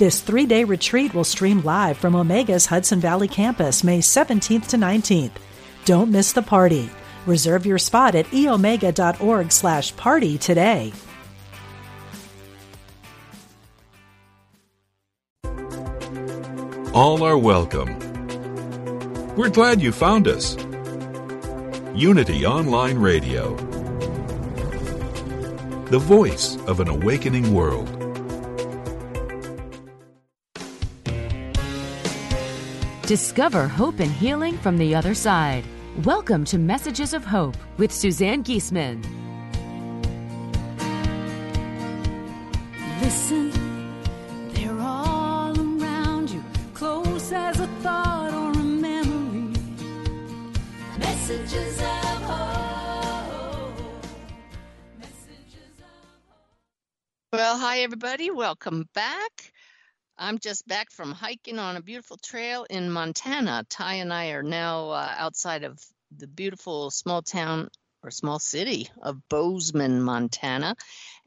This three day retreat will stream live from Omega's Hudson Valley campus May 17th to 19th. Don't miss the party. Reserve your spot at eomega.org slash party today. All are welcome. We're glad you found us. Unity Online Radio, the voice of an awakening world. Discover hope and healing from the other side. Welcome to Messages of Hope with Suzanne Giesemann. Listen, they're all around you, close as a thought or a memory. Messages of hope. Messages of Well, hi, everybody. Welcome back. I'm just back from hiking on a beautiful trail in Montana. Ty and I are now uh, outside of the beautiful small town or small city of Bozeman, Montana.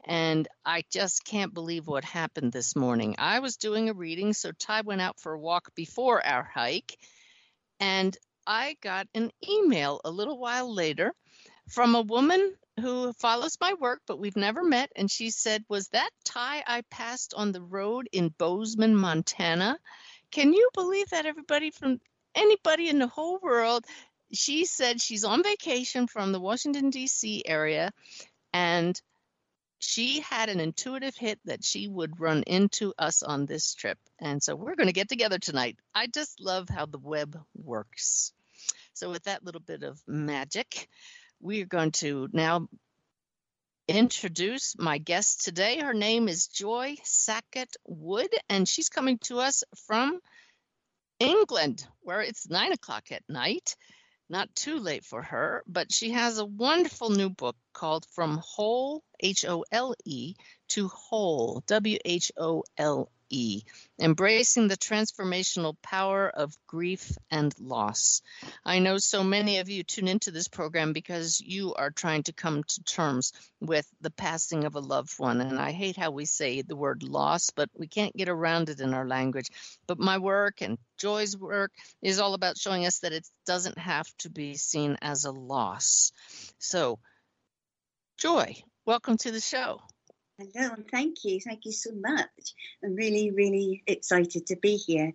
And I just can't believe what happened this morning. I was doing a reading, so Ty went out for a walk before our hike. And I got an email a little while later from a woman who follows my work, but we've never met. And she said, Was that Ty I passed on the road in Bozeman, Montana? Can you believe that, everybody from anybody in the whole world? She said she's on vacation from the Washington, D.C. area, and she had an intuitive hit that she would run into us on this trip. And so we're going to get together tonight. I just love how the web works. So, with that little bit of magic, we are going to now introduce my guest today. Her name is Joy Sackett Wood, and she's coming to us from England, where it's nine o'clock at night. Not too late for her, but she has a wonderful new book called From Whole, H O L E, to Whole, W H O L E, embracing the transformational power of grief and loss. I know so many of you tune into this program because you are trying to come to terms with the passing of a loved one. And I hate how we say the word loss, but we can't get around it in our language. But my work and Joy's work is all about showing us that it doesn't have to be seen as a loss. So, Joy, welcome to the show. Hello, and thank you. Thank you so much. I'm really, really excited to be here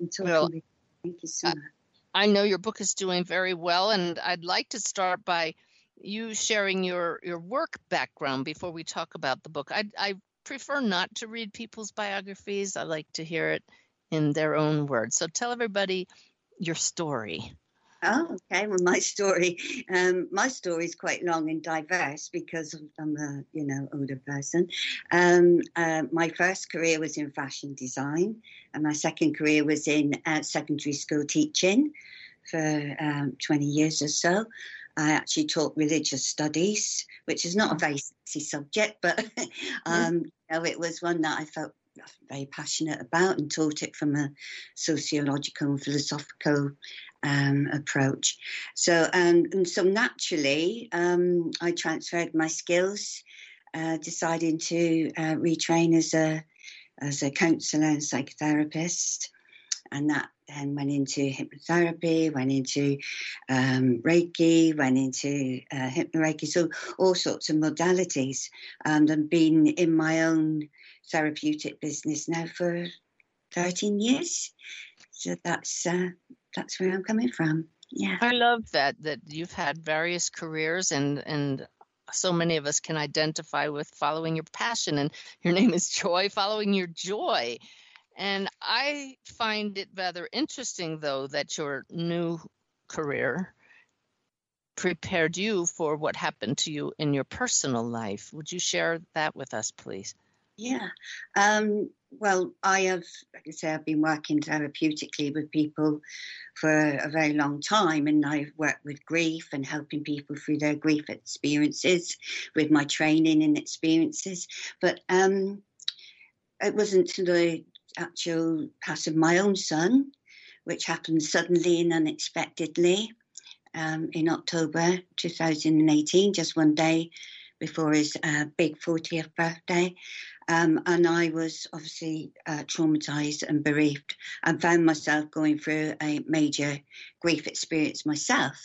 and talking Well, with you. Thank you so much. I know your book is doing very well, and I'd like to start by you sharing your your work background before we talk about the book. I I prefer not to read people's biographies. I like to hear it in their own words. So tell everybody your story. Oh, okay. Well, my story, um, my story is quite long and diverse because I'm a, you know, older person. Um, uh, my first career was in fashion design, and my second career was in uh, secondary school teaching for um, 20 years or so. I actually taught religious studies, which is not a very sexy subject, but um, you know, it was one that I felt very passionate about and taught it from a sociological and philosophical um, approach. So, um, and so naturally, um, I transferred my skills, uh, deciding to uh, retrain as a as a counsellor and psychotherapist, and that then went into hypnotherapy, went into um, Reiki, went into uh, hypnoreiki, so all sorts of modalities, and I've been in my own therapeutic business now for 13 years. So that's uh, that's where I'm coming from. Yeah. I love that that you've had various careers and and so many of us can identify with following your passion and your name is Joy following your joy. And I find it rather interesting though that your new career prepared you for what happened to you in your personal life. Would you share that with us please? Yeah. Um, well, I have, like I say, I've been working therapeutically with people for a very long time, and I've worked with grief and helping people through their grief experiences with my training and experiences. But um, it wasn't the actual pass of my own son, which happened suddenly and unexpectedly um, in October 2018, just one day before his uh, big 40th birthday. Um, and I was obviously uh, traumatized and bereaved and found myself going through a major grief experience myself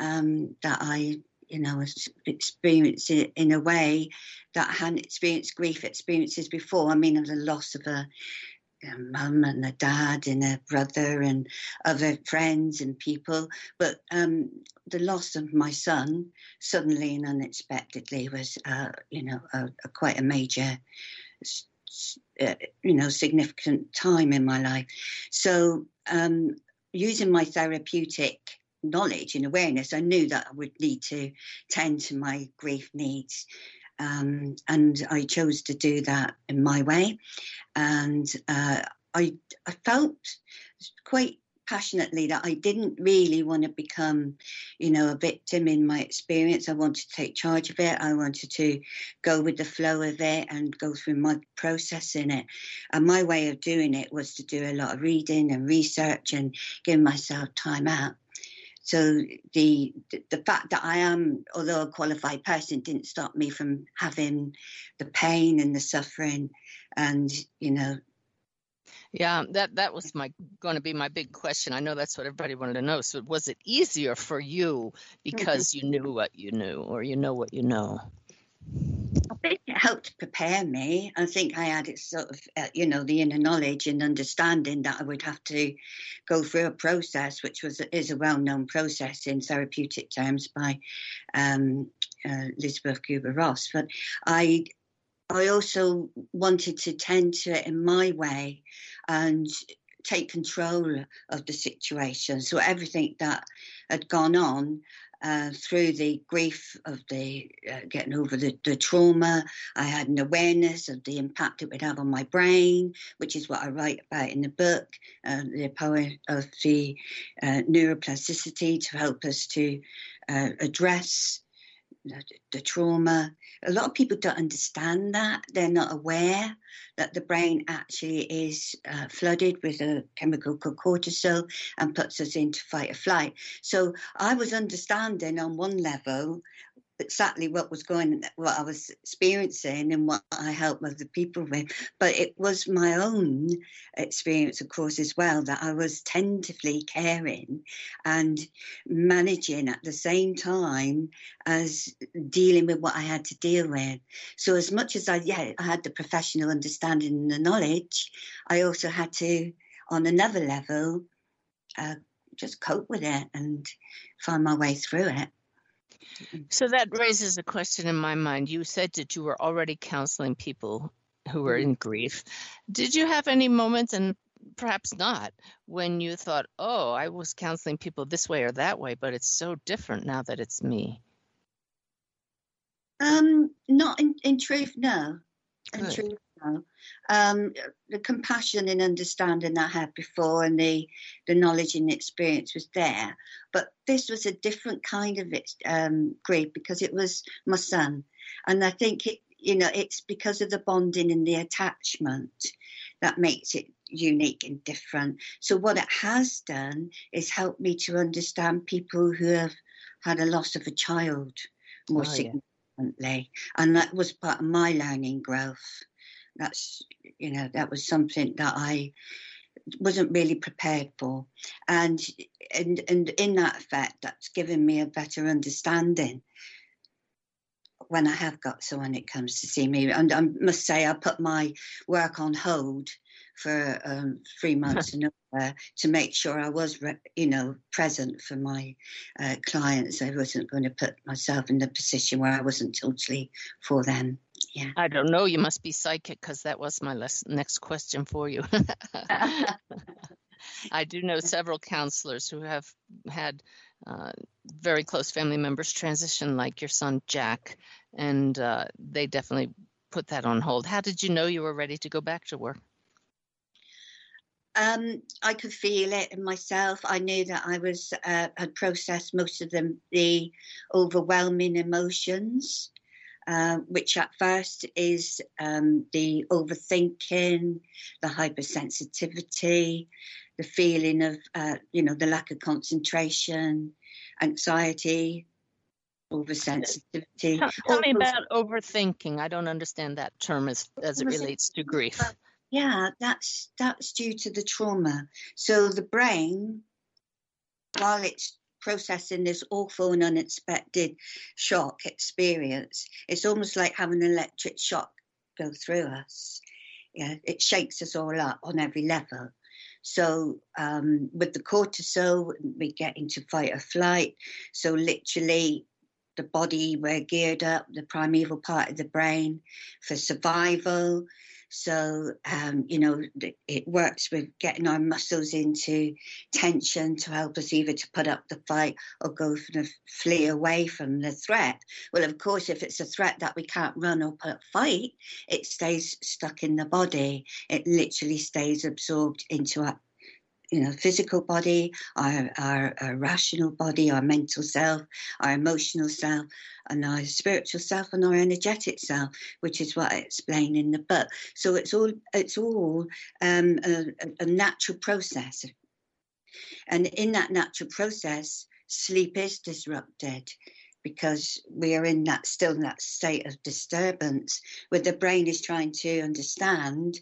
um, that I, you know, was experiencing in a way that I hadn't experienced grief experiences before. I mean, of the loss of a a mum and a dad and a brother and other friends and people. But um, the loss of my son suddenly and unexpectedly was, uh, you know, a, a quite a major, uh, you know, significant time in my life. So um, using my therapeutic knowledge and awareness, I knew that I would need to tend to my grief needs. Um, and I chose to do that in my way. And uh, I, I felt quite passionately that I didn't really want to become, you know, a victim in my experience. I wanted to take charge of it. I wanted to go with the flow of it and go through my process in it. And my way of doing it was to do a lot of reading and research and give myself time out. So the the fact that I am, although a qualified person, didn't stop me from having the pain and the suffering, and you know. Yeah, that that was my going to be my big question. I know that's what everybody wanted to know. So was it easier for you because you knew what you knew, or you know what you know? Helped prepare me. I think I had it sort of, uh, you know, the inner knowledge and understanding that I would have to go through a process, which was is a well-known process in therapeutic terms by um, uh, Elisabeth Kubler Ross. But I, I also wanted to tend to it in my way, and take control of the situation. So everything that had gone on, uh, through the grief of the uh, getting over the, the, trauma. I had an awareness of the impact it would have on my brain, which is what I write about in the book, uh, the power of the uh, neuroplasticity to help us to uh, address the trauma. A lot of people don't understand that. They're not aware that the brain actually is uh, flooded with a chemical called cortisol and puts us into fight or flight. So I was understanding on one level exactly what was going what I was experiencing and what I helped other people with. But it was my own experience, of course, as well, that I was tentatively caring and managing at the same time as dealing with what I had to deal with. So as much as I yeah, I had the professional understanding and the knowledge, I also had to, on another level, uh, just cope with it and find my way through it. So that raises a question in my mind. You said that you were already counseling people who were in grief. Did you have any moments, and perhaps not, when you thought, oh, I was counseling people this way or that way, but it's so different now that it's me? Um, not in, in truth, no. In truth, no. Um, the compassion and understanding I had before and the, the knowledge and experience was there. But this was a different kind of um, grief because it was my son. And I think it, you know, it's because of the bonding and the attachment that makes it unique and different. So what it has done is helped me to understand people who have had a loss of a child more oh, significantly. Yeah. And that was part of my learning growth that's you know that was something that I wasn't really prepared for, and and and in that effect, that's given me a better understanding when I have got someone that comes to see me. And I must say, I put my work on hold for um, three months and over to make sure I was, you know, present for my uh, clients. I wasn't going to put myself in the position where I wasn't totally for them yeah. I don't know. You must be psychic because that was my next question for you. I do know several counselors who have had uh, very close family members transition, like your son Jack, and uh, they definitely put that on hold? How did you know you were ready to go back to work? Um, I could feel it in myself. I knew that I was uh, had processed most of them, the overwhelming emotions, uh, which at first is um, the overthinking, the hypersensitivity, the feeling of uh, you know the lack of concentration, anxiety, oversensitivity. Tell, tell me about overthinking. I don't understand that term as as it relates to grief. Yeah, that's that's due to the trauma. So the brain, while it's processing this awful and unexpected shock experience, it's almost like having an electric shock go through us. Yeah, it shakes us all up on every level. So um, with the cortisol, we get into fight or flight. So literally, the body we're geared up, the primeval part of the brain, for survival. So, um, you know, it works with getting our muscles into tension to help us either to put up the fight or go for the flee away from the threat. Well, of course, if it's a threat that we can't run or put fight, it stays stuck in the body. It literally stays absorbed into our you know, physical body, our, our, our, rational body, our mental self, our emotional self, and our spiritual self and our energetic self, which is what I explain in the book. So it's all it's all um, a, a natural process, and in that natural process, sleep is disrupted because we are in that still in that state of disturbance where the brain is trying to understand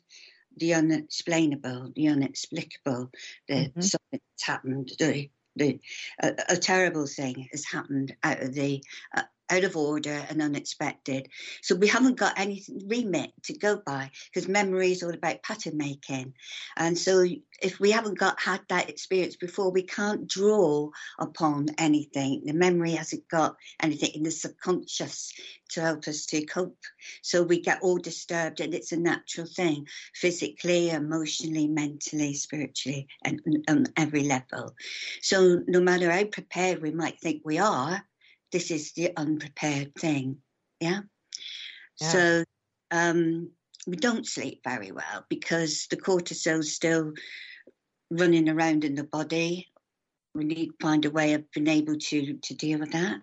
the unexplainable, the inexplicable, that mm-hmm. something's happened, the, the a, a, terrible thing has happened out of the uh, out of order and unexpected. So we haven't got any remit to go by because memory is all about pattern making. And so if we haven't got had that experience before, we can't draw upon anything. The memory hasn't got anything in the subconscious to help us to cope. So we get all disturbed, and it's a natural thing physically, emotionally, mentally, spiritually, and on every level. So no matter how prepared we might think we are, this is the unprepared thing. Yeah. yeah. So um, we don't sleep very well because the cortisol's still running around in the body. We need to find a way of being able to, to deal with that.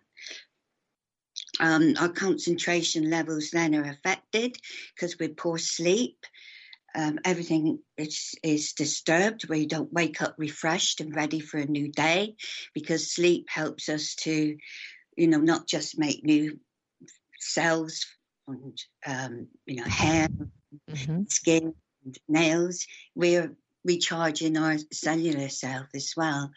Um, our concentration levels then are affected because we're poor sleep. Um, everything is, is disturbed We don't wake up refreshed and ready for a new day because sleep helps us to you know, not just make new cells and, um, you know, hair, mm-hmm. skin, and nails. We're recharging our cellular self as well.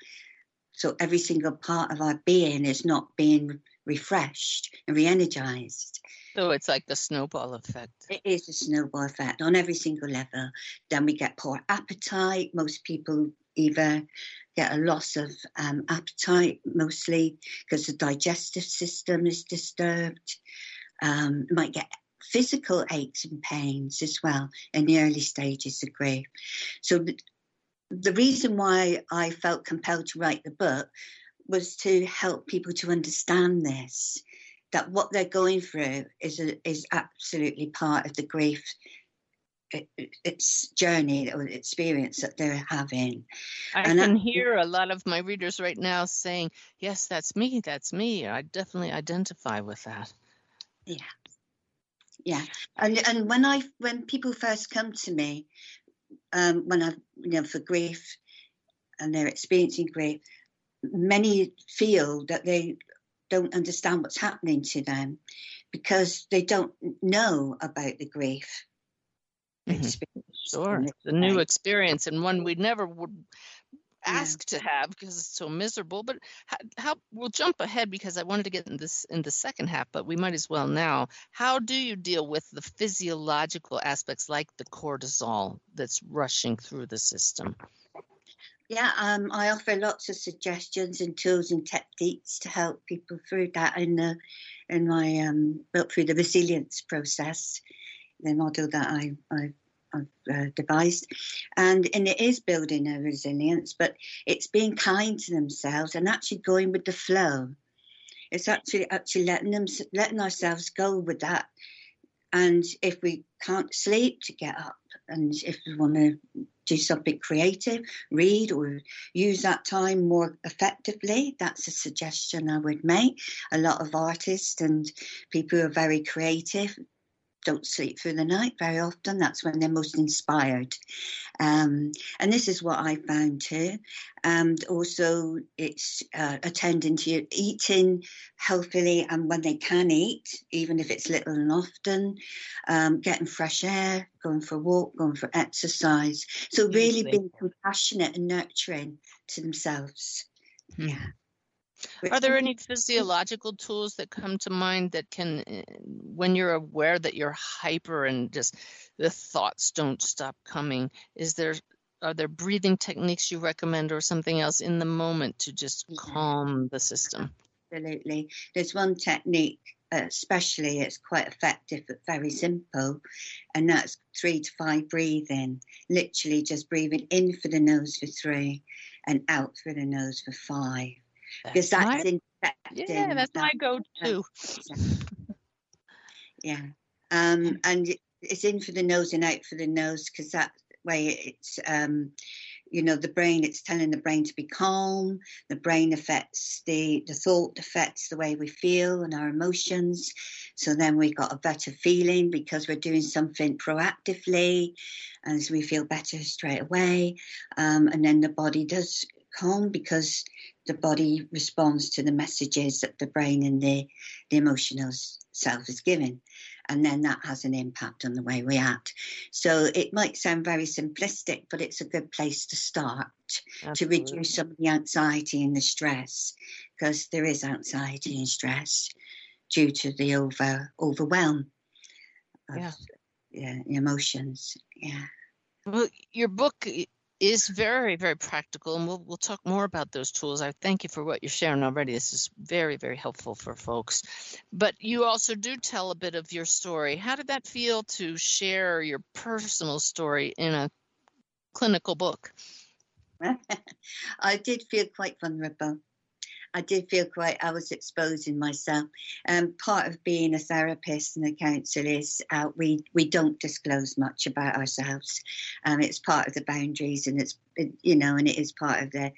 So every single part of our being is not being refreshed and re-energized. So it's like the snowball effect. It is a snowball effect on every single level. Then we get poor appetite. Most people either get a loss of um, appetite, mostly because the digestive system is disturbed. Um, might get physical aches and pains as well in the early stages of grief. So, the, reason why I felt compelled to write the book was to help people to understand this that what they're going through is a, is absolutely part of the grief its journey or experience that they're having. I and can I, hear a lot of my readers right now saying, "Yes, that's me. That's me. I definitely identify with that." Yeah, yeah. And and when I when people first come to me, um, when I you know for grief, and they're experiencing grief, many feel that they don't understand what's happening to them because they don't know about the grief Mm-hmm. Sure, the new experience and one we never would ask yeah. to have because it's so miserable. But how, how, we'll jump ahead because I wanted to get in this in the second half, but we might as well now. How do you deal with the physiological aspects like the cortisol that's rushing through the system? Yeah, um, I offer lots of suggestions and tools and techniques to help people through that in the in my um, book through the resilience process the model that I, I I've uh, devised, and and it is building a resilience, but it's being kind to themselves and actually going with the flow. It's actually actually letting them letting ourselves go with that and if we can't sleep, to get up. And if we want to do something creative, read or use that time more effectively, that's a suggestion I would make. A lot of artists and people who are very creative don't sleep through the night very often. That's when they're most inspired. Um, and this is what I found too. And also, it's uh, attending to eating healthily and when they can eat, even if it's little and often, um, getting fresh air, going for a walk, going for exercise. So, really being compassionate and nurturing to themselves. Mm-hmm. Yeah. Are there any physiological tools that come to mind that can, eh, when you're aware that you're hyper and just the thoughts don't stop coming, is there are there breathing techniques you recommend or something else in the moment to just calm the system? Absolutely. There's one technique, uh, especially it's quite effective but very simple, and that's three to five breathing. Literally just breathing in for the nose for three and out through the nose for five because that's, my, Yeah, that's my go-to. yeah, um, and it's in for the nose and out for the nose because that way it's um, you know the brain it's telling the brain to be calm. The brain affects the the thought affects the way we feel and our emotions. So then we got a better feeling because we're doing something proactively and so we feel better straight away. Um, and then the body does calm because the body responds to the messages that the brain and the, the emotional self is giving. And then that has an impact on the way we act. So it might sound very simplistic, but it's a good place to start Absolutely. to reduce some of the anxiety and the stress, because there is anxiety and stress due to the over overwhelm of yeah. yeah emotions. Yeah. Well, your book is very, very practical, and we'll we'll talk more about those tools. I thank you for what you're sharing already. This is very, very helpful for folks. But you also do tell a bit of your story. How did that feel to share your personal story in a clinical book? I did feel quite vulnerable. I did feel quite, I was exposing myself. Um, part of being a therapist and a counsellor is uh, we, we don't disclose much about ourselves. Um, it's part of the boundaries and it's, you know, and it is part of the,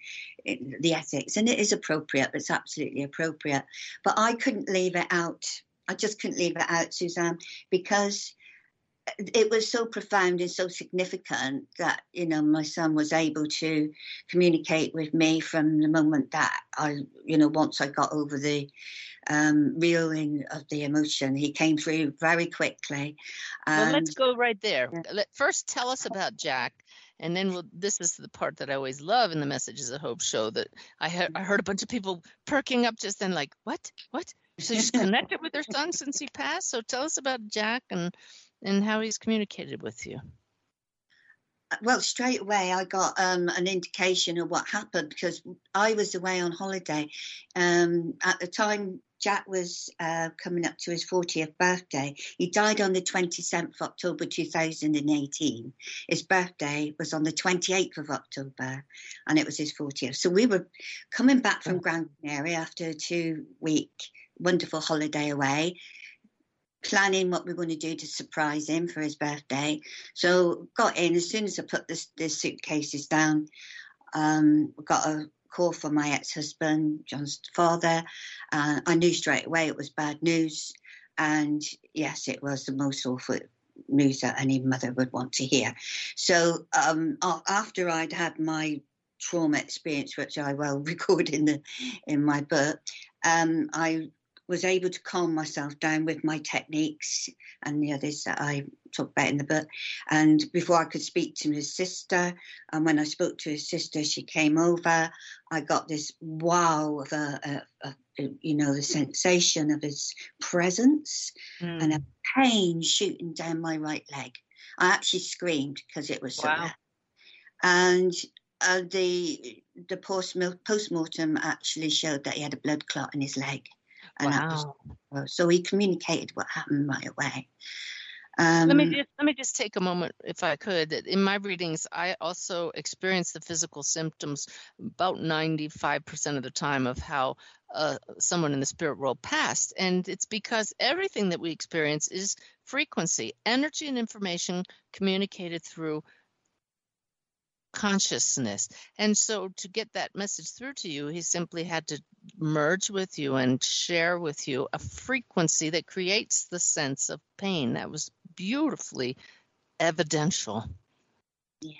the ethics and it is appropriate, it's absolutely appropriate. But I couldn't leave it out. I just couldn't leave it out, Suzanne, because it was so profound and so significant that you know my son was able to communicate with me from the moment that I you know once I got over the um, reeling of the emotion he came through very quickly. well, let's go right there. Yeah. First, tell us about Jack. And then we'll, this is the part that I always love in the Messages of Hope show that I, he- I heard a bunch of people perking up just then, like, what? What? So she's connected with her son since he passed. So tell us about Jack and and how he's communicated with you? Well, straight away I got um, an indication of what happened because I was away on holiday. Um, at the time, Jack was uh, coming up to his 40th birthday. He died on the 27th of October 2018. His birthday was on the 28th of October, and it was his 40th. So we were coming back from Gran Canaria after a two week wonderful holiday away planning what we are going to do to surprise him for his birthday. So got in as soon as I put the, the suitcases down. Um, got a call from my ex-husband, John's father. Uh, I knew straight away it was bad news, and yes, it was the most awful news that any mother would want to hear. So um, after I'd had my trauma experience, which I well record in the in my book, um, I was able to calm myself down with my techniques and the others that I talk about in the book. And before I could speak to his sister, and when I spoke to his sister, she came over. I got this wow of a, a, a you know, the sensation of his presence mm. and a pain shooting down my right leg. I actually screamed because it was so bad. And uh, the the post mortem actually showed that he had a blood clot in his leg. And wow. Was, so he communicated what happened right away. Um, let me just, let me just take a moment, if I could. In my readings, I also experience the physical symptoms about 95% of the time of how uh, someone in the spirit world passed, and it's because everything that we experience is frequency, energy, and information communicated through consciousness. And so to get that message through to you, he simply had to merge with you and share with you a frequency that creates the sense of pain. That was beautifully evidential. Yeah,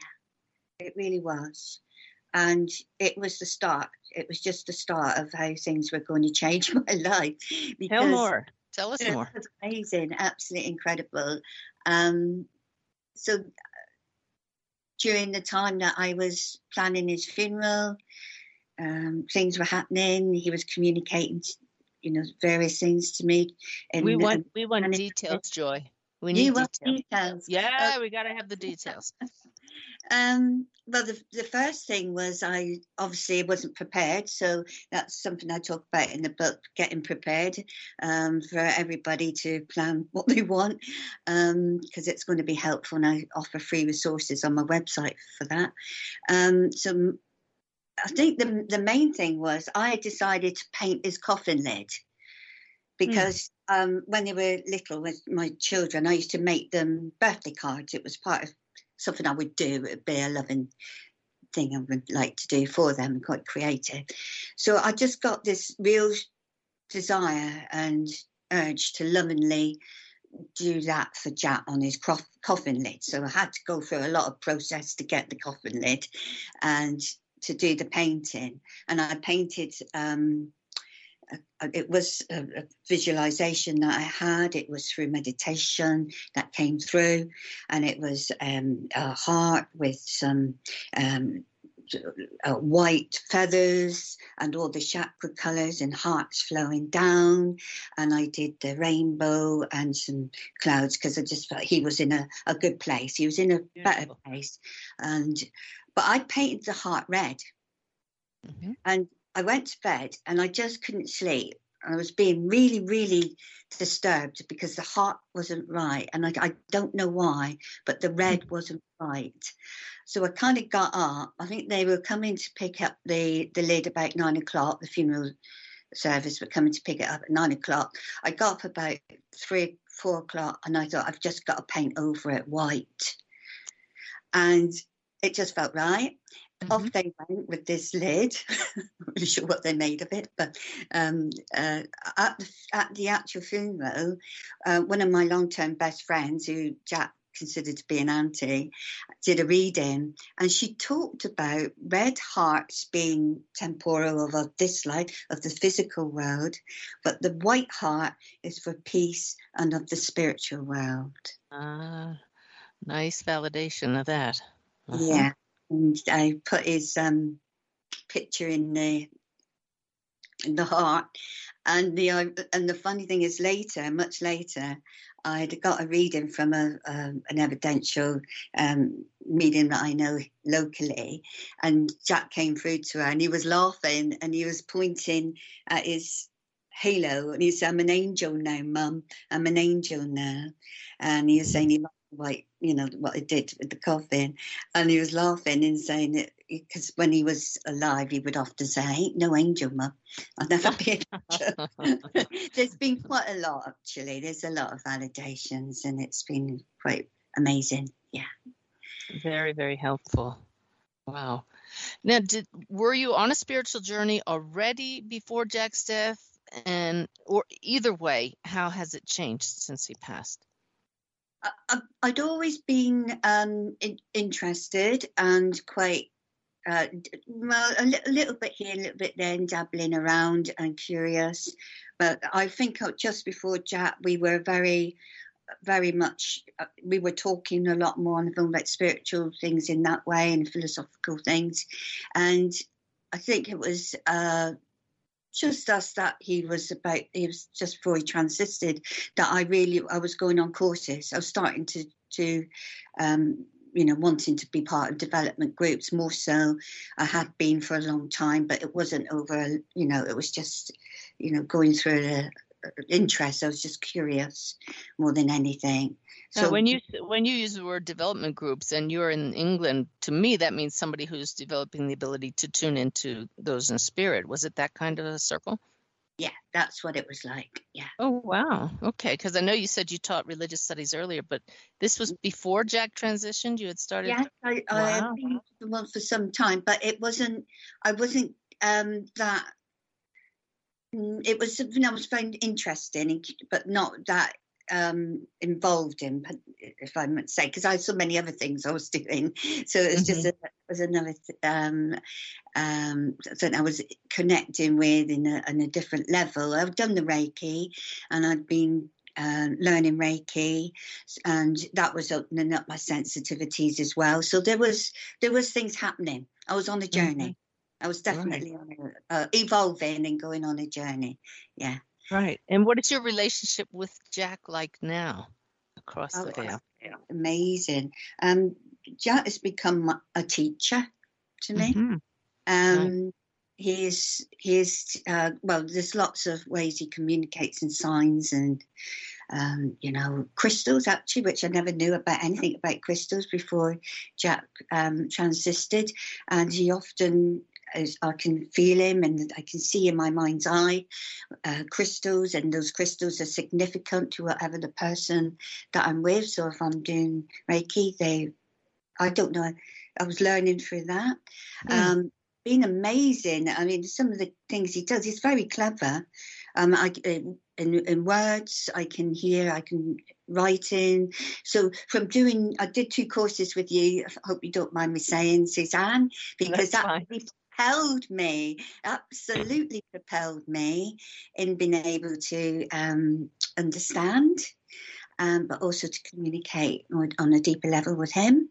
it really was. And it was the start. It was just the start of how things were going to change my life. Tell more. Tell us it more. was amazing, absolutely incredible. Um, so during the time that I was planning his funeral, um, things were happening. He was communicating, you know, various things to me. And we want um, we want details, Joy. We need want details. details. Yeah, we got to have the details. Um, well, the, the first thing was I obviously wasn't prepared, so that's something I talk about in the book, getting prepared um, for everybody to plan what they want, because it's going to be helpful, and I offer free resources on my website for that. Um, so I think the the main thing was I decided to paint his coffin lid because um, when they were little with my children, I used to make them birthday cards. It was part of something I would do. It would be a loving thing I would like to do for them, quite creative. So I just got this real desire and urge to lovingly do that for Jack on his cof- coffin lid. So I had to go through a lot of process to get the coffin lid and to do the painting. And I painted. Um, it was a, a visualization that I had. It was through meditation that came through, and it was um, a heart with some um, uh, white feathers and all the chakra colors and hearts flowing down. And I did the rainbow and some clouds because I just felt he was in a, a good place. He was in a better place, and but I painted the heart red. Mhm. And I went to bed and I just couldn't sleep. I was being really, really disturbed because the heart wasn't right. And I, I don't know why, but the red mm-hmm. wasn't right. So I kind of got up. I think they were coming to pick up the, the lid about nine o'clock. The funeral service were coming to pick it up at nine o'clock. I got up about three, four o'clock and I thought, I've just got to paint over it white. And it just felt right off they went with this lid. Not really sure what they made of it, but um, uh, at, the, at the actual funeral, uh, one of my long-term best friends, who Jack considered to be an auntie, did a reading, and she talked about red hearts being temporal of, of this life, of the physical world, but the white heart is for peace and of the spiritual world. Ah, nice validation of that. Uh-huh. Yeah, and I put his um, picture in the in the heart, and the uh, and the funny thing is, later, much later, I'd got a reading from a um, an evidential um, medium that I know locally, and Jack came through to her, and he was laughing, and he was pointing at his halo, and he said, "I'm an angel now, Mum. I'm an angel now," and he was saying he like you know what it did with the coffin. And he was laughing and saying it because when he was alive he would often say i ain't no angel mum. I'll never be an angel. There's been quite a lot actually. There's a lot of validations and it's been quite amazing. Yeah. Very, very helpful. Wow. Now, did were you on a spiritual journey already before Jack's death, and or either way, how has it changed since he passed? I- I'd always been um, in, interested and quite, uh, well, a, li- little bit here, a little bit there, and dabbling around and curious. But I think uh, just before Jack, we were very, very much, uh, we were talking a lot more on the phone about spiritual things in that way and philosophical things. And I think it was uh, just us that he was about, he was just before he transited that I really I was going on courses. I was starting to to um, you know wanting to be part of development groups more so. I had been for a long time, but it wasn't over. You know, it was just you know going through a, interest. I was just curious more than anything. So when you when you use the word development groups and you're in England, to me that means somebody who's developing the ability to tune into those in spirit. Was it that kind of a circle? Yeah, that's what it was like. Yeah. Oh wow. Okay, because I know you said you taught religious studies earlier, but this was before Jack transitioned. You had started. Yeah, I, I had been one for some time, but it wasn't. I wasn't um, that. Mm, It was something I was finding interesting, but not that um, involved in, if I might say, because I had so many other things I was doing. So it was just a, it was another th- um, um, something I was connecting with in a, on a different level. I've done the Reiki, and I'd been uh, learning Reiki, and that was opening up my sensitivities as well. So there was there was things happening. I was on a journey. I was definitely on a, uh, evolving and going on a journey. Yeah. Right. And what is your relationship with Jack like now across the Oh, veil? Amazing. Um, Jack has become a teacher to me. Mhm. Um, he is he is uh, well. There's lots of ways he communicates in signs and um, you know crystals actually, which I never knew about anything about crystals before Jack um, transisted, and he often. Is, I can feel him and I can see in my mind's eye uh, crystals, and those crystals are significant to whatever the person that I'm with. So if I'm doing Reiki, they, I don't know, I was learning through that. Um, been amazing. I mean, some of the things he does, he's very clever. Um, I, in, in words, I can hear, I can write in. So from doing, I did two courses with you. I hope you don't mind me saying, Suzanne, because That's that fine. Propelled me, absolutely propelled me in being able to um, understand, um, but also to communicate on on a deeper level with him.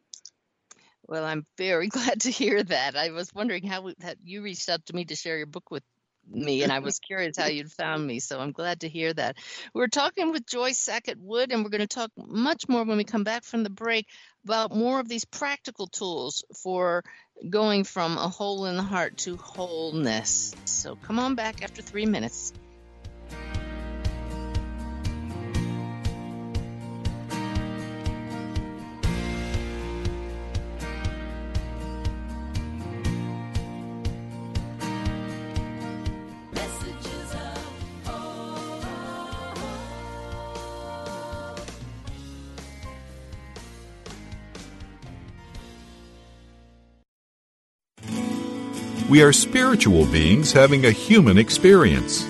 Well, I'm very glad to hear that. I was wondering how that you reached out to me to share your book with me, and I was curious how you'd found me. So I'm glad to hear that. We're talking with Joy Sackett Wood, and we're going to talk much more when we come back from the break about more of these practical tools for going from a hole in the heart to wholeness. So come on back after three minutes. We are spiritual beings having a human experience.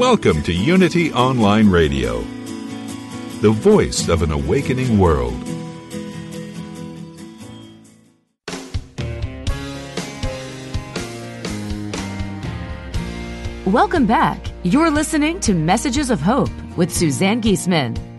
Welcome to Unity Online Radio, the voice of an awakening world. Welcome back. You're listening to Messages of Hope with Suzanne Giesemann.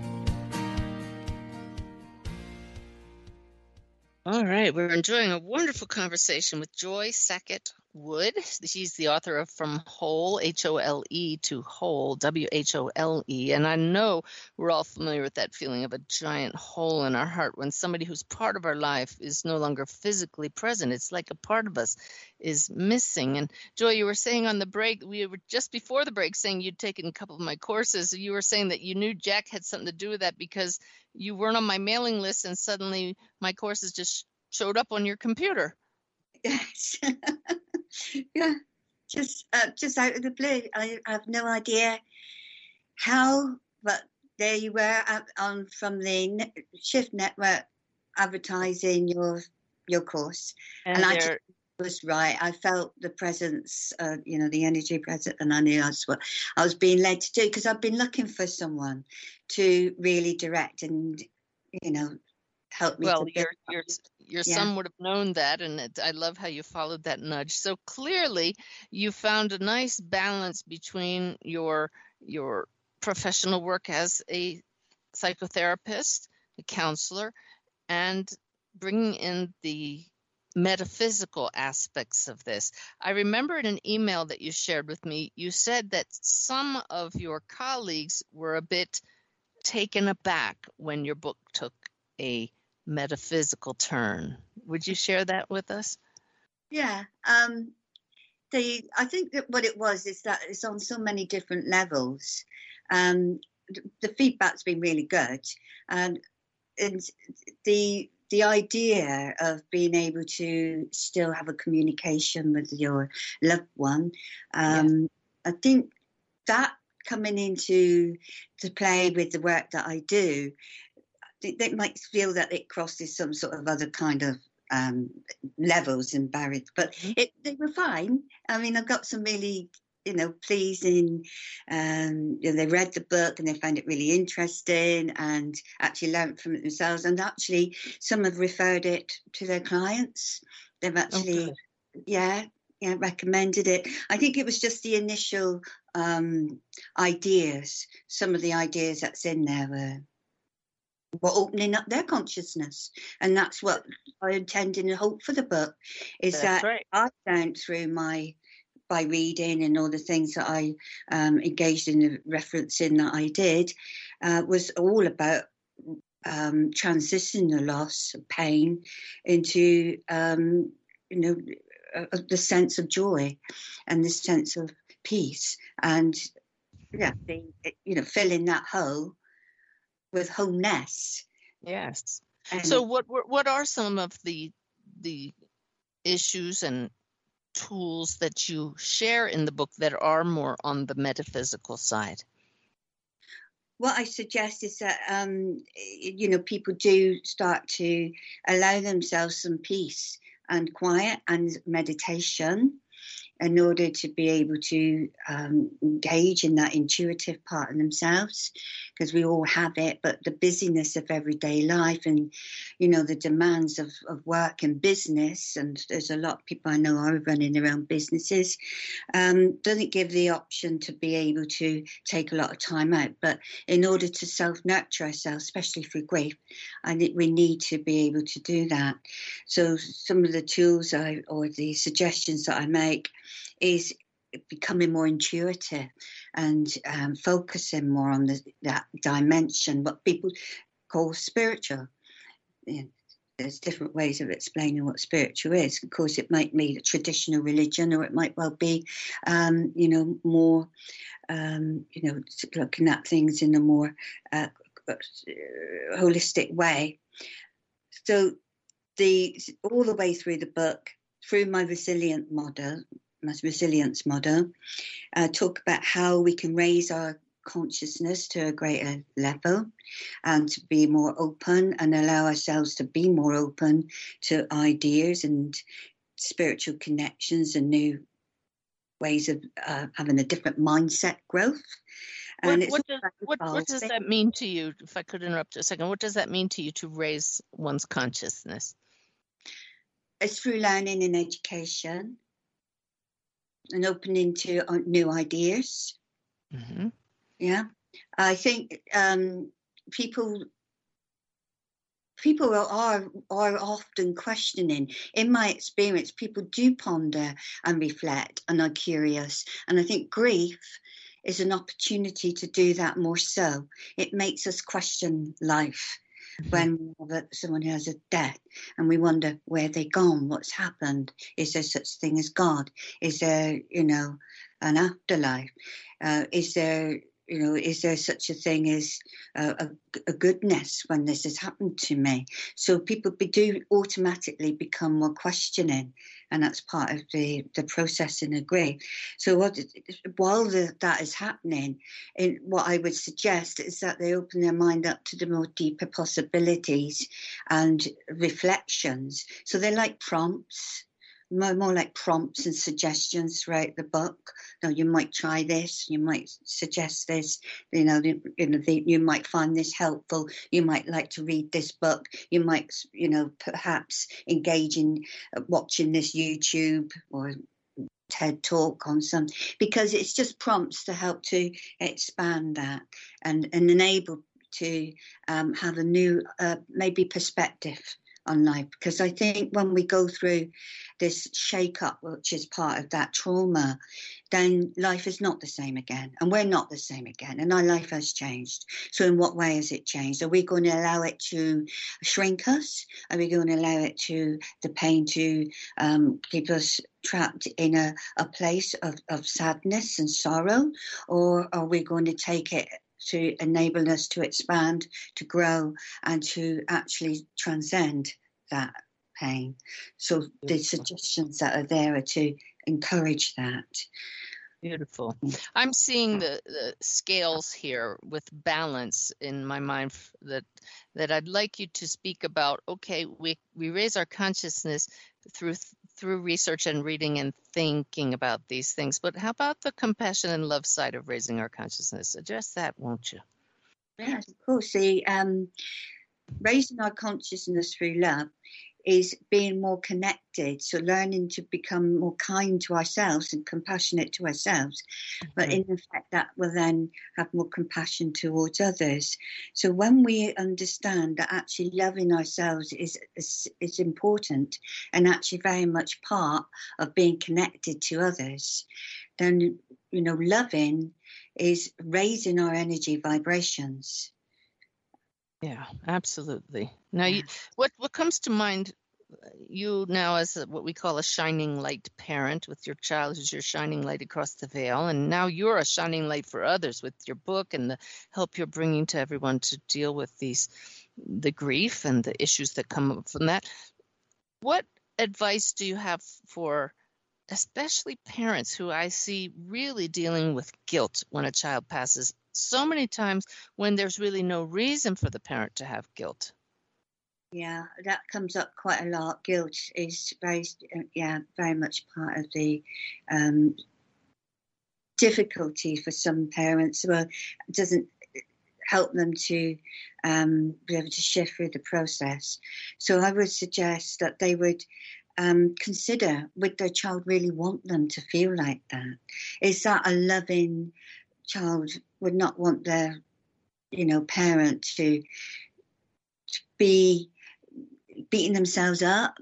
Right, we're enjoying a wonderful conversation with Joy Sackett Wood. She's the author of From Whole, H O L E, to Whole, W H O L E. And I know we're all familiar with that feeling of a giant hole in our heart when somebody who's part of our life is no longer physically present. It's like a part of us is missing. And Joy, you were saying on the break, we were just before the break saying you'd taken a couple of my courses. You were saying that you knew Jack had something to do with that because you weren't on my mailing list and suddenly my courses just showed up on your computer. Yes. yeah. Just uh, just out of the blue. I, I have no idea how, but there you were on from the Shift Network advertising your your course, And, And I there- was right. I felt the presence, uh, you know, the energy present, and I knew that's what I was being led to do because I've been looking for someone to really direct and, you know, help me. well, to your build your Yeah. son would have known that, and it, I love how you followed that nudge. So clearly, you found a nice balance between your your professional work as a psychotherapist, a counselor, and bringing in the metaphysical aspects of this. I remember in an email that you shared with me, you said that some of your colleagues were a bit taken aback when your book took a metaphysical turn. Would you share that with us? Yeah. Um, the I think that what it was is that it's on so many different levels. Um, the feedback's been really good, and and the the idea of being able to still have a communication with your loved one, um, I think that coming into to play with the work that I do, they might feel that it crosses some sort of other kind of um, levels and barriers, but mm-hmm. it, they were fine. I mean, I've got some really, you know, pleasing. Um, you know, they read the book and they found it really interesting and actually learned from it themselves. And actually, some have referred it to their clients. They've actually, okay. yeah, yeah, recommended it. I think it was just the initial um, ideas. Some of the ideas that's in there were were opening up their consciousness. And that's what I intend and hope for the book is that's that right. I found through my by reading and all the things that I um, engaged in the referencing that I did uh, was all about um, transitioning the loss, of pain into um, you know uh, the sense of joy and the sense of peace and yeah, the, you know filling that hole with wholeness. Yes. And so what what are some of the the issues and tools that you share in the book that are more on the metaphysical side? What I suggest is that um, you know people do start to allow themselves some peace and quiet and meditation in order to be able to um, engage in that intuitive part of themselves because we all have it but the busyness of everyday life and you know the demands of, of work and business and there's a lot of people i know are running their own businesses um, doesn't give the option to be able to take a lot of time out. But in order to self-nurture ourselves especially through grief i think we need to be able to do that. So some of the tools I, or the suggestions that i make is becoming more intuitive and um, focusing more on the, that dimension, what people call spiritual. There's different ways of explaining what spiritual is. Of course, it might be a traditional religion, or it might well be, um, you know, more, um, you know, looking at things in a more uh, holistic way. So, the all the way through the book, through my resilient model, resilience model, uh, talk about how we can raise our consciousness to a greater level and to be more open and allow ourselves to be more open to ideas and spiritual connections and new ways of uh, having a different mindset growth. And what, what, does, what, what does that mean to you? If I could interrupt a second, what does that mean to you to raise one's consciousness? It's through learning and education and opening to uh, new ideas. Mm-hmm. Yeah, I think um, people people are are often questioning. In my experience, people do ponder and reflect and are curious, and I think grief is an opportunity to do that more so. It makes us question life when someone has a death and we wonder where they gone, what's happened, is there such thing as God? Is there, you know, an afterlife? Uh, is there you know, is there such a thing as a, a, goodness when this has happened to me? So people be, do automatically become more questioning, and that's part of the, the process in a grief. So what, while the, that is happening, in, what I would suggest is that they open their mind up to the more deeper possibilities and reflections. So they're like prompts more, more like prompts and suggestions throughout the book. You, you might try this, you might suggest this, you know, you, know the, you might find this helpful, you might like to read this book, you might, you know, perhaps engage in uh, watching this YouTube or TED talk on some, because it's just prompts to help to expand that and, and enable to um, have a new, uh, maybe perspective on life because I think when we go through this shake up, which is part of that trauma, then life is not the same again. And we're not the same again. And our life has changed. So, in what way has it changed? Are we going to allow it to shrink us? Are we going to allow it to, the pain to um, keep us trapped in a, a place of, of sadness and sorrow? Or are we going to take it to enable us to expand, to grow, and to actually transcend that pain. So the suggestions that are there are to encourage that. Beautiful. Mm. I'm seeing the, the scales here with balance in my mind that that I'd like you to speak about. Okay, we we raise our consciousness through through research and reading and thinking about these things. But how about the compassion and love side of raising our consciousness? Address that, won't you? Yes, of course. The um, raising our consciousness through love is being more connected. So learning to become more kind to ourselves and compassionate to ourselves. Mm-hmm. But in effect, that will then have more compassion towards others. So when we understand that actually loving ourselves is, is, is important and actually very much part of being connected to others, then you know, loving is raising our energy vibrations. Yeah, absolutely. Now, you, what what comes to mind? Uh, you now as a, what we call a shining light parent with your child who's your shining light across the veil, and now you're a shining light for others with your book and the help you're bringing to everyone to deal with these the grief and the issues that come up from that. What advice do you have for especially parents who I see really dealing with guilt when a child passes so many times when there's really no reason for the parent to have guilt. Yeah, that comes up quite a lot. Guilt is very, yeah, very much part of the um, difficulty for some parents. Well, it doesn't help them to um, be able to shift through the process. So I would suggest that they would um, consider would their child really want them to feel like that? Is that a loving child would not want their, you know, parent to, to be beating themselves up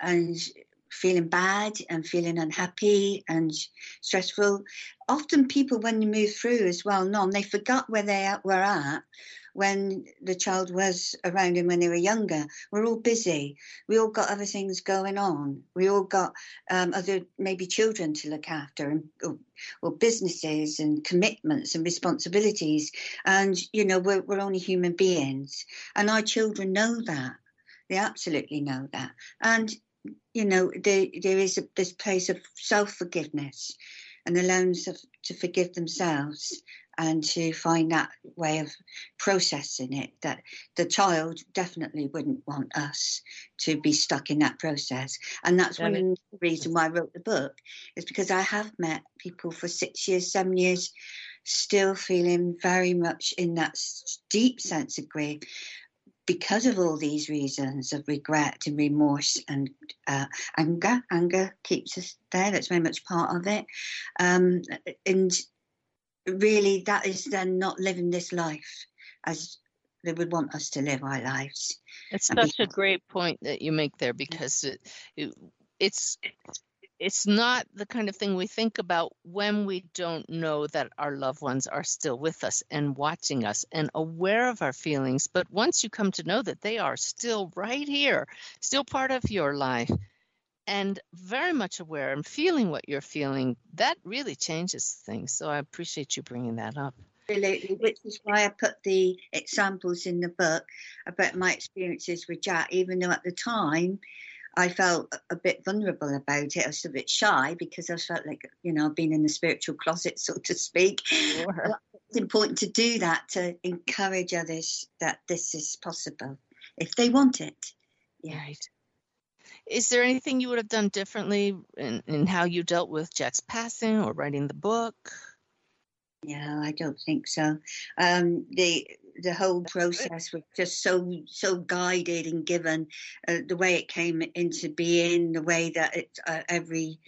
and feeling bad and feeling unhappy and stressful. Often people, when you move through as well, non, they forgot where they were at when the child was around and when they were younger. We're all busy. We all got other things going on. We all got um, other maybe children to look after and or, or, businesses and commitments and responsibilities. And you know we're, we're only human beings, and our children know that. They absolutely know that. And you know there there is a, this place of self forgiveness and allowing them to forgive themselves and to find that way of processing it that the child definitely wouldn't want us to be stuck in that process. And that's one of the reasons why i wrote the book is because i have met people for six years seven years still feeling very much in that deep sense of grief because of all these reasons of regret and remorse and uh, anger. Anger keeps us there that's very much part of it. Um, and really that is then not living this life as they would want us to live our lives. It's such a great point that you make there because it, it, it's it's not the kind of thing we think about when we don't know that our loved ones are still with us and watching us and aware of our feelings. But once you come to know that they are still right here, still part of your life, and very much aware and feeling what you're feeling, that really changes things. So I appreciate you bringing that up. Absolutely, which is why I put the examples in the book about my experiences with Jack, even though at the time I felt a bit vulnerable about it. I was a bit shy because I felt like, you know, I've been in the spiritual closet, so to speak. Sure. It's important to do that to encourage others that this is possible if they want it. Yeah. Right. Is there anything you would have done differently in, in how you dealt with Jack's passing or writing the book? Yeah, I don't think so. Um, the the whole process was just so so guided and given uh, the way it came into being, the way that it uh, every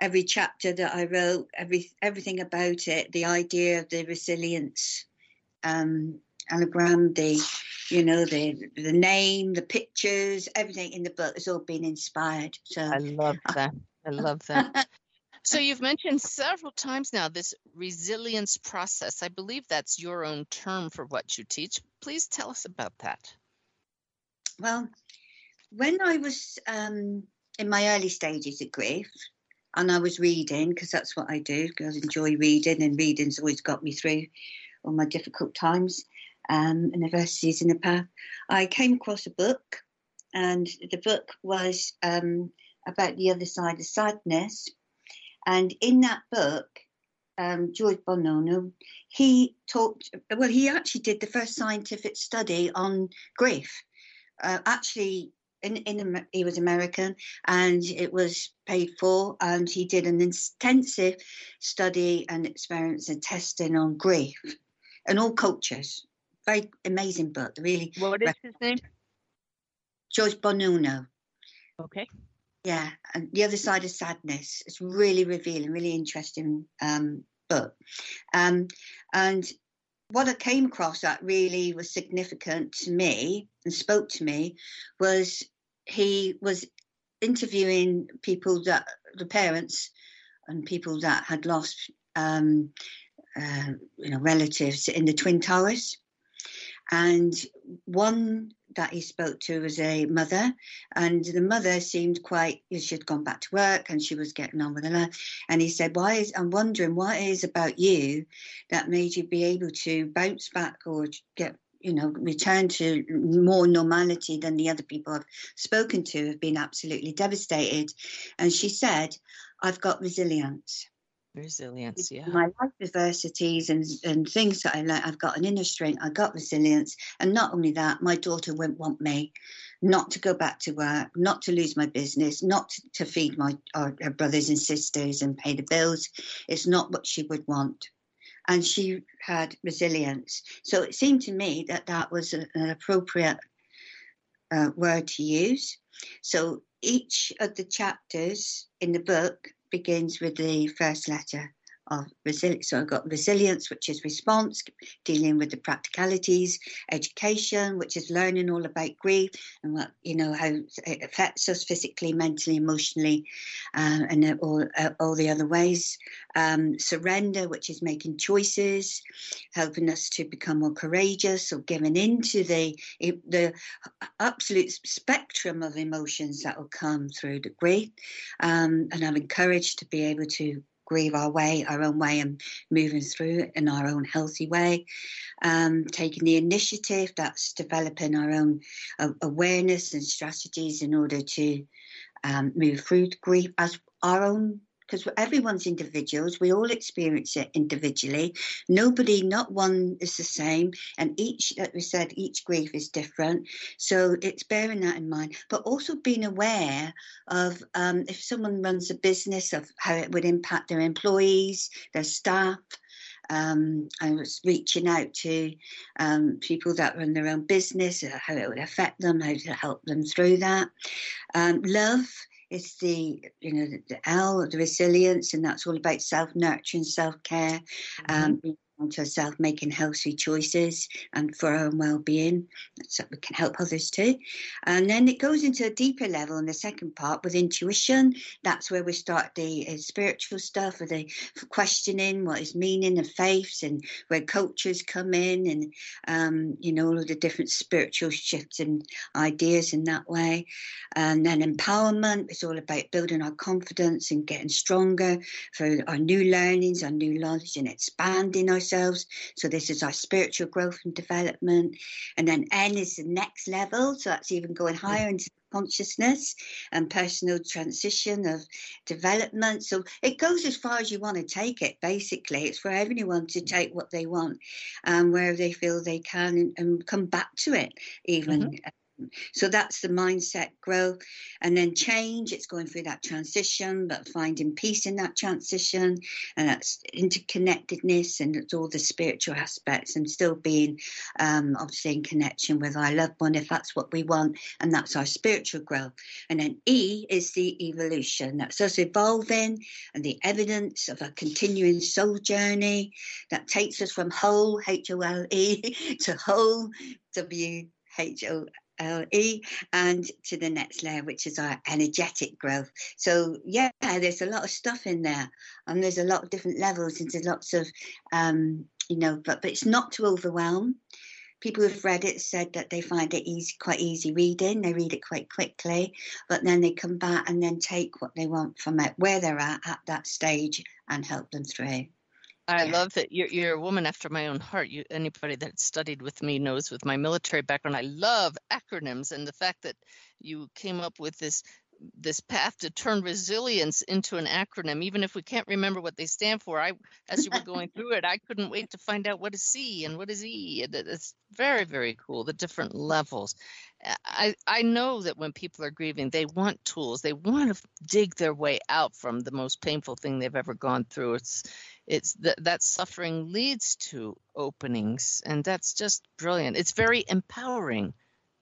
every chapter that I wrote, every everything about it, the idea of the resilience, um, Grande, you know, the the name, the pictures, everything in the book has all been inspired. So I love that. I love that. So you've mentioned several times now this resilience process. I believe that's your own term for what you teach. Please tell us about that. Well, when I was um, in my early stages of grief, and I was reading because that's what I do. Because I enjoy reading, and reading's always got me through all my difficult times um, and adversities in the past. I came across a book, and the book was um, about the other side of sadness. And in that book, um, George Bonanno, he talked. Well, he actually did the first scientific study on grief. Uh, actually, in, in he was American and it was paid for and he did an intensive study and experience and testing on grief and all cultures. Very amazing book, really. What is his name? George Bonanno. Okay. Yeah, and the other side of sadness. It's really revealing, really interesting um, book. Um, and what I came across that really was significant to me and spoke to me was he was interviewing people that the parents and people that had lost um, uh, you know relatives in the twin towers and one that he spoke to was a mother and the mother seemed quite she had gone back to work and she was getting on with her life and he said why is i'm wondering what it is about you that made you be able to bounce back or get you know, return to more normality than the other people I've spoken to have been absolutely devastated. And she said, I've got resilience. Resilience, yeah. My life adversities and, and things that I like, I've got an inner strength, I've got resilience. And not only that, my daughter won't want me not to go back to work, not to lose my business, not to, to feed my our, her brothers and sisters and pay the bills. It's not what she would want and she had resilience. So it seemed to me that that was a, an appropriate uh, word to use. So each of the chapters in the book begins with the first letter of resilience. So I've got resilience, which is response, dealing with the practicalities, education, which is learning all about grief and what you know how it affects us physically, mentally, emotionally, uh, and all uh, all the other ways. Um, surrender, which is making choices, helping us to become more courageous or giving into the the absolute spectrum of emotions that will come through the grief. Um, and I'm encouraged to be able to grieve our way, our own way, and moving through in our own healthy way. Um, taking the initiative, that's developing our own uh, awareness and strategies in order to um, move through grief as our own because everyone's individuals. We all experience it individually. Nobody, not one is the same. And each, like we said, each grief is different. So it's bearing that in mind, but also being aware of um, if someone runs a business, of how it would impact their employees, their staff. Um, I was reaching out to um, people that run their own business, uh, how it would affect them, how to help them through that. Um, love it's the you know the, the L, the resilience, and that's all about self nurturing, self care, mm-hmm. um, to ourselves making healthy choices and for our own well-being so we can help others too. And then it goes into a deeper level in the second part with intuition. That's where we start the uh, spiritual stuff with the questioning what is meaning of faiths and where cultures come in and um, you know all of the different spiritual shifts and ideas in that way. And then empowerment is all about building our confidence and getting stronger for our new learnings our new knowledge and expanding ourselves ourselves. So this is our spiritual growth and development. And then N is the next level. So that's even going higher into consciousness and personal transition of development. So it goes as far as you want to take it, basically. It's for everyone to take what they want and um, where they feel they can and, and come back to it, even. Mm-hmm. So that's the mindset growth. And then change, it's going through that transition, but finding peace in that transition. And that's interconnectedness and it's all the spiritual aspects and still being um, obviously in connection with our loved one if that's what we want. And that's our spiritual growth. And then E is the evolution. That's us evolving and the evidence of a continuing soul journey that takes us from whole, H O L E, to whole, W H O L E, and to the next layer, which is our energetic growth. So, yeah, there's a lot of stuff in there, and there's a lot of different levels, and there's lots of, um, you know, but, but it's not to overwhelm. People who've read it said that they find it easy, quite easy reading. They read it quite quickly, but then they come back and then take what they want from it, where they're at at that stage, and help them through. I love that you're you're a woman after my own heart. You anybody that studied with me knows with my military background, I love acronyms and the fact that you came up with this this path to turn resilience into an acronym, even if we can't remember what they stand for. I as you were going through it, I couldn't wait to find out what is C and what is E. and It's very, very cool, the different levels. I I know that when people are grieving, they want tools. They want to dig their way out from the most painful thing they've ever gone through. It's it's that that suffering leads to openings and that's just brilliant it's very empowering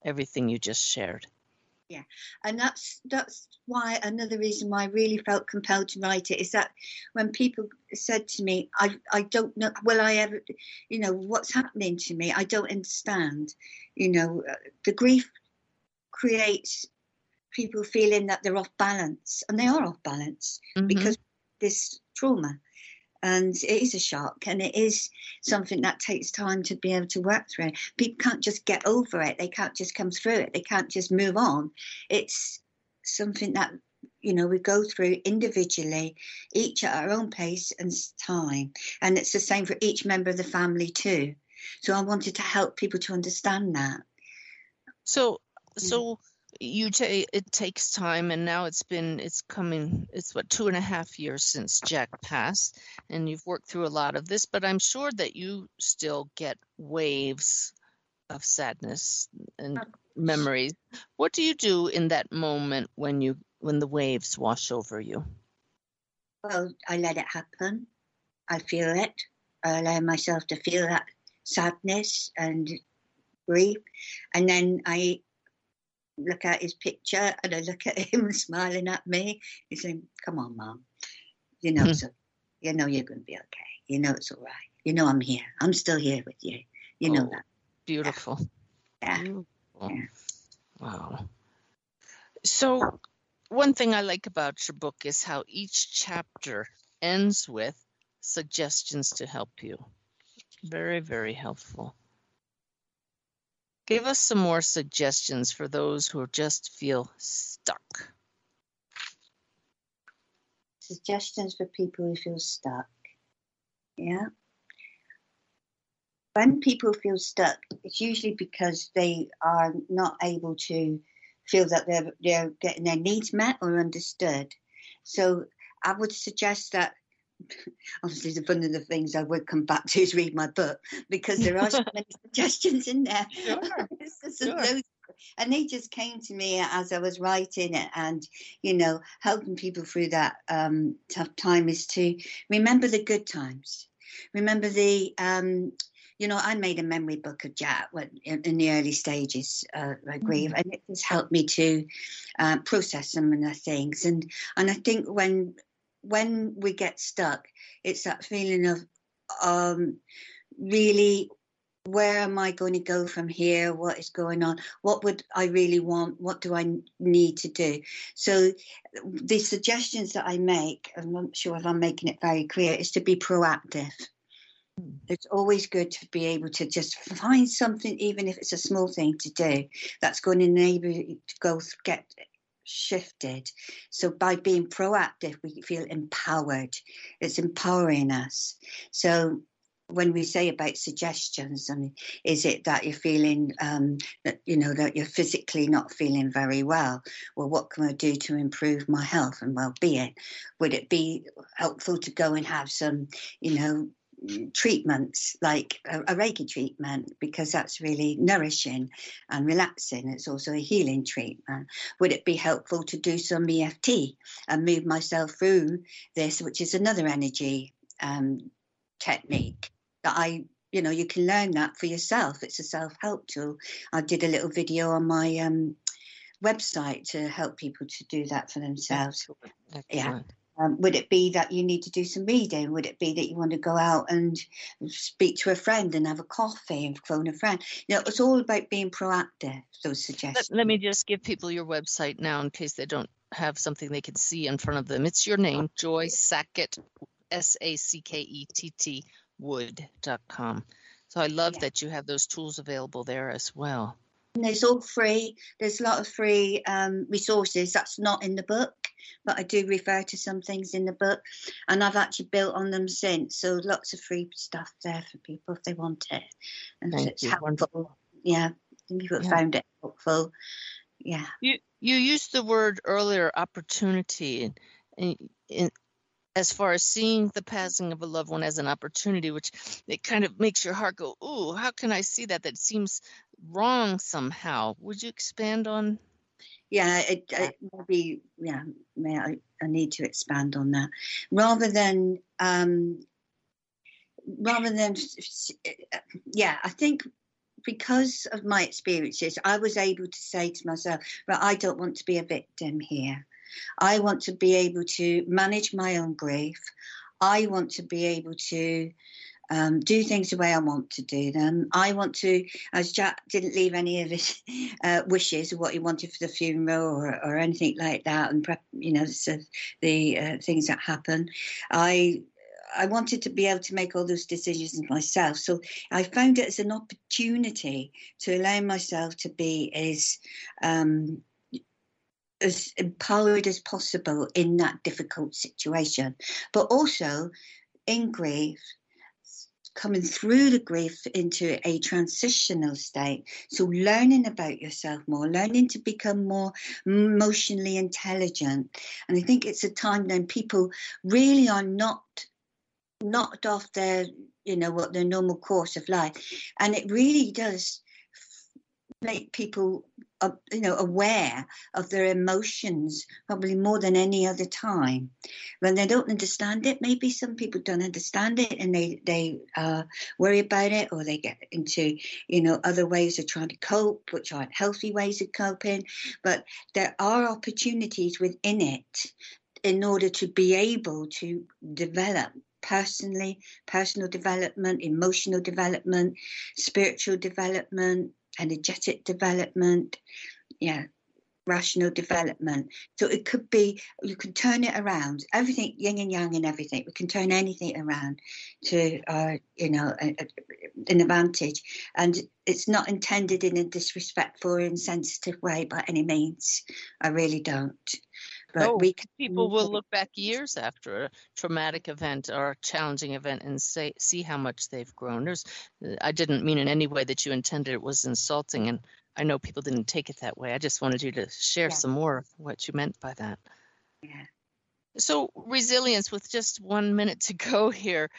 everything you just shared and that's that's why another reason why I really felt compelled to write it is that when people said to me, I I don't know, will I ever, you know, what's happening to me? I don't understand. You know, uh, the grief creates people feeling that they're off balance, and they are off balance Mhm. because this trauma. And it is a shock, and it is something that takes time to be able to work through. People can't just get over it. They can't just come through it. They can't just move on. It's something that you know we go through individually, each at our own pace and time. And it's the same for each member of the family too. So I wanted to help people to understand that. so Mm. so you say it takes time and now it's been it's coming it's what two and a half years since jack passed and you've worked through a lot of this but i'm sure that you still get waves of sadness and memories what do you do in that moment when you when the waves wash over you Well, I let it happen. I feel it. I allow myself to feel that sadness and grief. And then I look at his picture and I look at him smiling at me. He's saying, Come on, Mom. You know, Hmm. so, you know you're going to be okay. You know it's all right. You know I'm here. I'm still here with you. You know Oh, that. beautiful Yeah. Beautiful. Yeah. Wow. So, one thing I like about your book is how each chapter ends with suggestions to help you. Very, very helpful. Give us some more suggestions for those who just feel stuck. Suggestions for people who feel stuck. Yeah. When people feel stuck, it's usually because they are not able to feel that they're they're getting their needs met or understood. So I would suggest that obviously the one of the things I would come back to is read my book because there are so many suggestions in there. Sure, sure. and they just came to me as I was writing it, and you know, helping people through that um, tough time is to remember the good times. Remember the, um, you know, I made a memory book of Jack when, in, the early stages uh, of grief, and it has helped me to uh, process some of the things. And and I think when when we get stuck, it's that feeling of um, really where am I going to go from here? What is going on? What would I really want? What do I need to do? So, the suggestions that I make, I'm not sure if I'm making it very clear, is to be proactive. It's always good to be able to just find something, even if it's a small thing to do, that's going to enable you to go get shifted. So by being proactive, we feel empowered. It's empowering us. So when we say about suggestions, I mean, is it that you're feeling um, that you know that you're physically not feeling very well? Well, what can I do to improve my health and well-being? Would it be helpful to go and have some, you know, treatments like a, a Reiki treatment because that's really nourishing and relaxing. It's also a healing treatment. Would it be helpful to do some EFT and move myself through this, which is another energy um, technique that I, you know, you can learn that for yourself. It's a self help tool. I did a little video on my um, website to help people to do that for themselves. Yeah. Um, would it be that you need to do some reading? Would it be that you want to go out and speak to a friend and have a coffee and phone a friend? You know, it's all about being proactive. Those suggestions. Let, let me just give people your website now in case they don't have something they can see in front of them. It's your name, Joy Sackett, S A C K E T T Wood.com. So I love Yeah. that you have those tools available there as well. And it's all free. There's a lot of free um, resources. That's not in the book, but I do refer to some things in the book, and I've actually built on them since. So lots of free stuff there for people if they want it. And Thank it's you. helpful. Wonderful. Yeah, people have Yeah. found it helpful. Yeah. You you used the word earlier, opportunity, and, and, and as far as seeing the passing of a loved one as an opportunity, which it kind of makes your heart go, "Ooh, how can I see that? That seems wrong somehow." Would you expand on? Yeah, it, it maybe yeah, may I, I need to expand on that rather than um, rather than yeah, I think because of my experiences, I was able to say to myself, "Right, I don't want to be a victim here. I want to be able to manage my own grief. I want to be able to." Um, do things the way I want to do them. I want to, as Jack didn't leave any of his uh, wishes of what he wanted for the funeral or, or anything like that, and prep, you know, so the uh, things that happen. I I wanted to be able to make all those decisions myself. So I found it as an opportunity to allow myself to be as um, as empowered as possible in that difficult situation, but also in grief coming through the grief into a transitional state. So, learning about yourself more, learning to become more emotionally intelligent. And I think it's a time when people really are not knocked off their, you know, what their normal course of life. And it really does make people uh, you know aware of their emotions probably more than any other time. When they don't understand it maybe some people don't understand it and they they uh, worry about it or they get into you know other ways of trying to cope which aren't healthy ways of coping. But there are opportunities within it in order to be able to develop personally personal development emotional development spiritual development energetic development, yeah, rational development. So it could be, you can turn it around, everything, yin and yang and everything. We can turn anything around to, uh, you know, a, a, an advantage. And it's not intended in a disrespectful or insensitive way by any means. I really don't. But no, we people will look back years after a traumatic event or a challenging event and say see how much they've grown. There's, I didn't mean in any way that you intended it was insulting, and I know people didn't take it that way. I just wanted you to share Yeah. some more of what you meant by that. Yeah. So resilience, with just one minute to go here,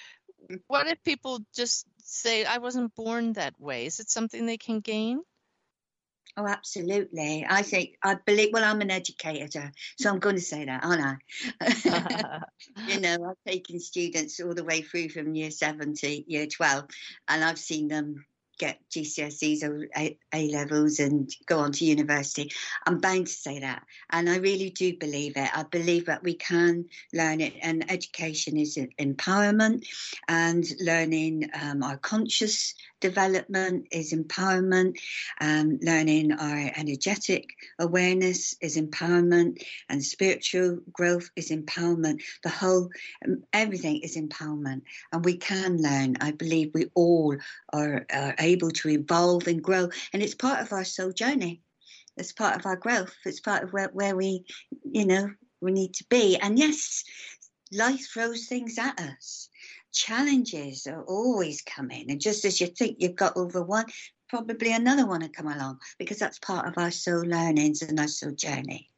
Mm-hmm. what if people just say, "I wasn't born that way"? Is it something they can gain? Oh, absolutely. I think, I believe, well, I'm an educator, so I'm going to say that, aren't I? you know, I've taken students all the way through from year seven to year 12, and I've seen them get GCSEs or A, levels and go on to university. I'm bound to say that. And I really do believe it. I believe that we can learn it, and education is empowerment, and learning um, our conscious development is empowerment, um, learning our energetic awareness is empowerment, and spiritual growth is empowerment. The whole, um, everything is empowerment, and we can learn. I believe we all are, are able to evolve and grow, and it's part of our soul journey. It's part of our growth. It's part of where, where we, you know, we need to be. And yes, life throws things at us. Challenges are always coming, and just as you think you've got over one, probably another one will come along because that's part of our soul learnings and our soul journey.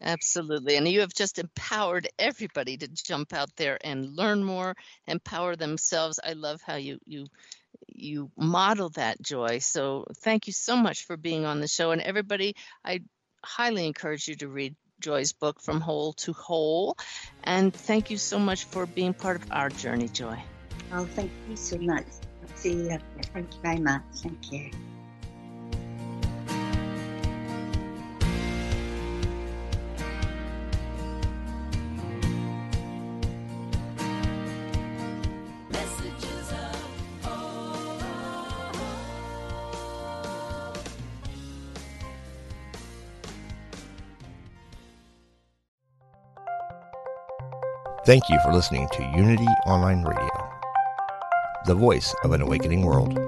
Absolutely. And you have just empowered everybody to jump out there and learn more, empower themselves. I love how you you you model that joy. So thank you so much for being on the show. And everybody, I highly encourage you to read Joy's book From Whole to Whole. And thank you so much for being part of our journey, Joy. Oh, thank you so much. Absolutely lovely. Thank you very much. Thank you. Thank you for listening to Unity Online Radio, the voice of an awakening world.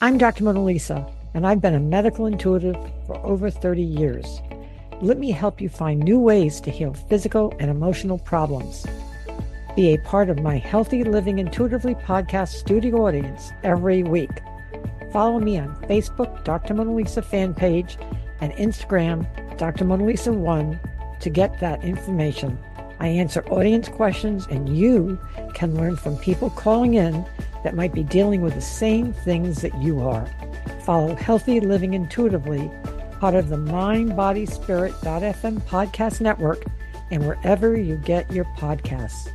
I'm Dr. Mona Lisa, and I've been a medical intuitive for over 30 years. Let me help you find new ways to heal physical and emotional problems. Be a part of my Healthy Living Intuitively podcast studio audience every week. Follow me on Facebook, Dr. Mona Lisa fan page, and Instagram, Dr. Mona Lisa 1 to get that information. I answer audience questions, and you can learn from people calling in that might be dealing with the same things that you are. Follow Healthy Living Intuitively, part of the Mind, Body, Spirit.fm podcast network, and wherever you get your podcasts.